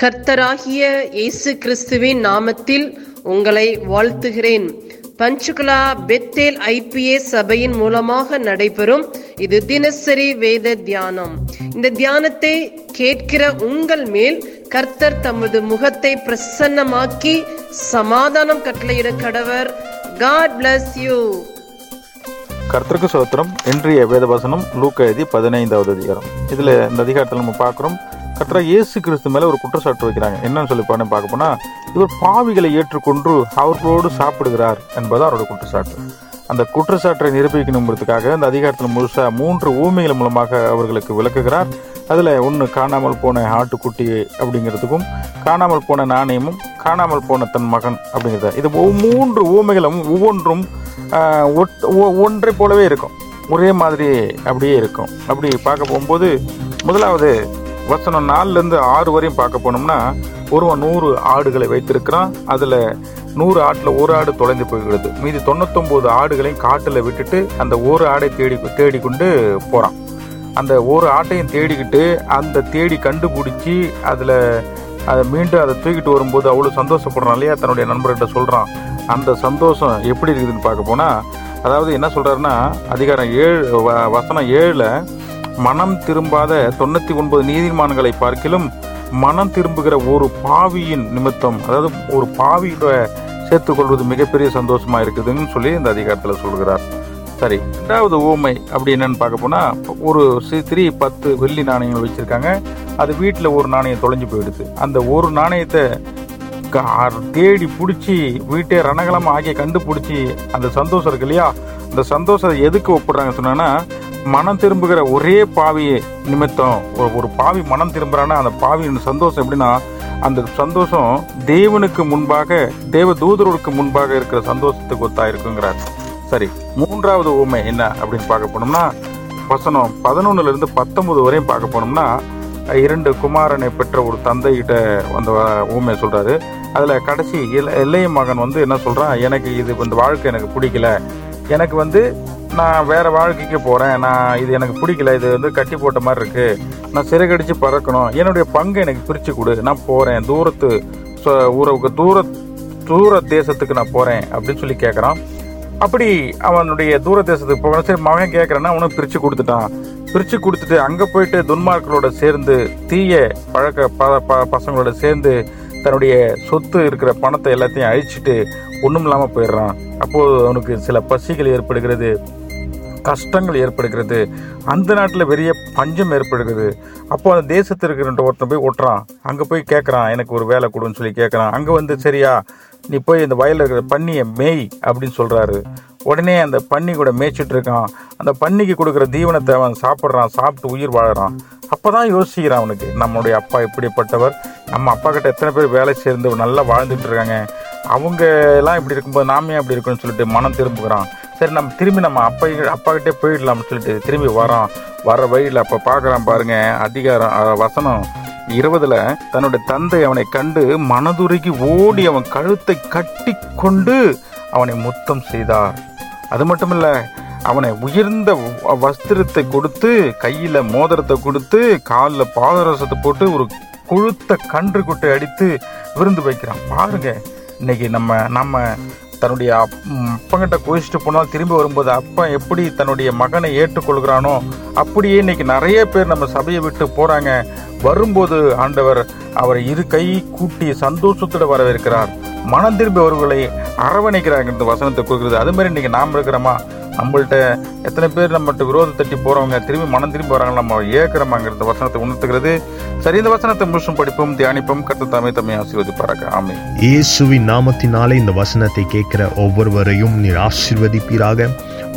கர்த்தராகிய இயேசு கிறிஸ்துவின் நாமத்தில் உங்களை வாழ்த்துகிறேன். பஞ்சுகுலா பெத்தேல் ஐபிஎஸ் சபையின் மூலமாக நடைபெறும் இது தினசரி வேத தியானம். இந்த தியானத்தை கேட்கிற உங்கள் மேல் கர்த்தர் தமது முகத்தை பிரசன்னமாக்கி சமாதானம் கட்டளையிட கடவர். காட் பிளஸ் யூ கர்த்தருக்கு சோத்திரம் இன்றைய வேதவசனம் லூக்கா எழுதி பதினைந்தாவது அதிகாரம். இதுல இந்த அதிகாரத்தில் நம்ம பார்க்குறோம் கர்த்தரா இயேசு கிறிஸ்து மேலே ஒரு குற்றச்சாட்டு வைக்கிறாங்க. என்னன்னு சொல்லி பார்க்க போனால் இவர் பாவிகளை ஏற்றுக்கொண்டு அவர்களோடு சாப்பிடுகிறார் என்பது அவரோட குற்றச்சாட்டு. அந்த குற்றச்சாட்டை நிரூபிக்கணுங்கிறதுக்காக அந்த அதிகாரத்தில் முழுசாக மூன்று ஊமைகள் மூலமாக அவர்களுக்கு விளக்குகிறார். அதில் ஒன்று காணாமல் போன ஆட்டுக்குட்டி அப்படிங்கிறதுக்கும் காணாமல் போன நாணயமும் காணாமல் போன தன் மகன் அப்படிங்கிறது. இது மூன்று ஊமைகளும் ஒவ்வொன்றும் ஒட்- ஒ- ஒன்றை போலவே இருக்கும். ஒரே மாதிரி அப்படியே இருக்கும். அப்படி பார்க்க போகும்போது முதலாவது வசனம் நாலுலேருந்து ஆறு வரையும் பார்க்க போனோம்னா ஒருவன் நூறு ஆடுகளை வைத்திருக்கிறான் அதில் நூறு ஆட்டில் ஒரு ஆடு தொலைந்து போய்கிறது மீதி தொண்ணூத்தொம்பது ஆடுகளையும் காட்டில் விட்டுட்டு அந்த ஒரு ஆடை தேடி தேடிக்கொண்டு போகிறான் அந்த ஒரு ஆட்டையும் தேடிக்கிட்டு அந்த தேடி கண்டுபிடிச்சி அதில் அதை மீண்டும் அதை தூக்கிட்டு வரும்போது அவ்வளோ சந்தோஷப்படுறான் இல்லையா? தன்னுடைய நண்பர்கிட்ட சொல்கிறான் அந்த சந்தோஷம் எப்படி இருக்குதுன்னு பார்க்க போனால் அதாவது என்ன சொல்கிறாருன்னா அதிகாரம் ஏழு வ- வசனம் ஏழில் மனம் திரும்பாத தொண்ணூற்றி ஒன்பது நீதிமான்களை பார்க்கிலும் மனம் திரும்புகிற ஒரு பாவியின் நிமித்தம் அதாவது ஒரு பாவியோட சேர்த்துக்கொள்வது மிகப்பெரிய சந்தோஷமா இருக்குதுன்னு சொல்லி இந்த அதிகாரத்தில் சொல்கிறார். சரி ரெண்டாவது ஊமை அப்படி என்னன்னு பார்க்க போனா ஒரு சித்திரி பத்து வெள்ளி நாணயங்கள் வச்சிருக்காங்க. அது வீட்டில் ஒரு நாணயம் தொலைஞ்சு போயிடுது. அந்த ஒரு நாணயத்தை தேடி பிடிச்சி வீட்டே ரணகலமாக ஆகிய கண்டுபிடிச்சி அந்த சந்தோஷம் இருக்கு இல்லையா? அந்த சந்தோஷத்தை எதுக்கு ஒப்பிடுறாங்க சொன்னா மனம் திரும்புகிற ஒரே பாவி நிமித்தம். ஒரு பாவி மனம் திரும்புறான்னா அந்த பாவியின் சந்தோஷம் எப்படின்னா அந்த சந்தோஷம் தேவனுக்கு முன்பாக தேவ தூதர்களுக்கு முன்பாக இருக்கிற சந்தோஷத்துக்கு ஒத்தா இருக்குங்கிறார். சரி மூன்றாவது ஊமை என்ன அப்படின்னு பார்க்க போனோம்னா வசனம் பதினொன்னுல இருந்து பத்தொன்பது வரையும் பார்க்க போனோம்னா இரண்டு குமாரனை பெற்ற ஒரு தந்தைகிட்ட அந்த ஊமையை சொல்கிறாரு அதில் கடைசி இள- இளைய மகன் வந்து என்ன சொல்கிறான் எனக்கு இது இந்த வாழ்க்கை எனக்கு பிடிக்கல. எனக்கு வந்து நான் வேற வாழ்க்கைக்கு போகிறேன் நான் இது எனக்கு பிடிக்கல. இது வந்து கட்டி போட்ட மாதிரி இருக்குது நான் சிறகடிச்சு பறக்கணும். என்னுடைய பங்கை எனக்கு பிரித்து கொடு. நான் போகிறேன் தூரத்து சொ- தூர தூர தேசத்துக்கு நான் போகிறேன் அப்படின்னு சொல்லி கேட்குறான் அப்படி அவனுடைய தூர தேசத்துக்கு போகணும். சரி மகன் கேட்குறேன்னா அவனும் பிரித்து கொடுத்துட்டான். பிரித்து கொடுத்துட்டு அங்கே போயிட்டு துன்மார்களோட சேர்ந்து தீய பழக்க ப- ப- பசங்களோட சேர்ந்து தன்னுடைய சொத்து இருக்கிற பணத்தை எல்லாத்தையும் அழிச்சிட்டு ஒன்றும் இல்லாமல் போயிடுறான். அப்போது அவனுக்கு சில பசிகள் ஏற்படுகிறது. கஷ்டங்கள் ஏற்படுகிறது. அந்த நாட்டில் பெரிய பஞ்சம் ஏற்படுகிறது. அப்போ அந்த தேசத்தில் இருக்கிற ஒருத்தன் போய் ஒட்டுறான். அங்கே போய் கேட்குறான் எனக்கு ஒரு வேலை கொடுன்னு சொல்லி கேட்குறான் அங்கே வந்து சரியா நீ போய் இந்த வயலில் இருக்கிற பன்னியை மேய் அப்படின்னு சொல்கிறாரு உடனே அந்த பன்னி கூட மேய்ச்சிட்டு இருக்கான். அந்த பன்னிக்கு கொடுக்குற தீவனத்தை அவன் சாப்பிட்றான் சாப்பிட்டு உயிர் வாழறான். அப்பதான் யோசிக்கிறான் அவனுக்கு நம்மளுடைய அப்பா இப்படிப்பட்டவர். நம்ம அப்பா கிட்ட எத்தனை பேர் வேலை சேர்ந்து நல்லா வாழ்ந்துட்டு இருக்காங்க. அவங்க எல்லாம் இப்படி இருக்கும்போது நாமே அப்படி இருக்குன்னு சொல்லிட்டு மனம் திரும்புகிறான். சரி நம்ம திரும்பி நம்ம அப்பா அப்பாக்கிட்டே போயிடலாம்னு சொல்லிட்டு திரும்பி வரான். வர வழியில் அப்போ பார்க்குறான் பாருங்க அதிகாரம் வசனம் இருபதில் தன்னுடைய தந்தை அவனை கண்டு மனதுருகி ஓடி அவன் கழுத்தை கட்டி கொண்டு அவனை முத்தம் செய்தார். அது மட்டும் இல்லை அவனை உயர்ந்த வஸ்திரத்தை கொடுத்து கையில் மோதிரத்தை கொடுத்து காலில் பாதரசத்தை போட்டு ஒரு கொழுத்த கன்று குட்டை அடித்து விருந்து வைக்கிறான். பாருங்க இன்னைக்கு நம்ம நம்ம தன்னுடைய அப்பங்கிட்ட கோயிச்சுட்டு போனால் திரும்பி வரும்போது அப்பன் எப்படி தன்னுடைய மகனை ஏற்றுக்கொள்கிறானோ அப்படியே இன்னைக்கு நிறைய பேர் நம்ம சபையை விட்டு போகிறாங்க வரும்போது ஆண்டவர் அவரை இரு கை கூட்டி சந்தோஷத்தோடு வரவேற்கிறார். மனம் திரும்பி அவர்களை அரவணைக்கிறாங்க இந்த வசனத்தை கொடுக்குறது அது மாதிரி இன்னைக்கு நாம் இருக்கிறோமா? நம்மள்ட்ட எத்தனை பேர் நம்மகிட்ட விரோத தட்டி போகிறவங்க திரும்பி மனம் திரும்பி வராங்க நம்ம ஏற்கிறோமாங்க வசனத்தை உணர்த்துகிறது. சரி இந்த வசனத்தை முழுசும் படிப்போம் தியானிப்போம். கற்று தமிழ் தம்மை ஆசீர்வதிப்பாராக. ஆமே இயேசுவின் நாமத்தினாலே இந்த வசனத்தை கேட்கிற ஒவ்வொருவரையும் நீர் ஆசீர்வதிப்பீராக.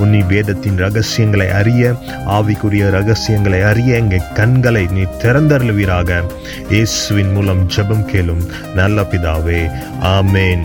உன்னி வேதத்தின் ரகசியங்களை அறிய ஆவிக்குரிய ரகசியங்களை அறிய எங்கள் கண்களை நீ திறந்தருளுவீராக. இயேசுவின் மூலம் ஜெபம் கேளும் நல்ல பிதாவே. ஆமேன்.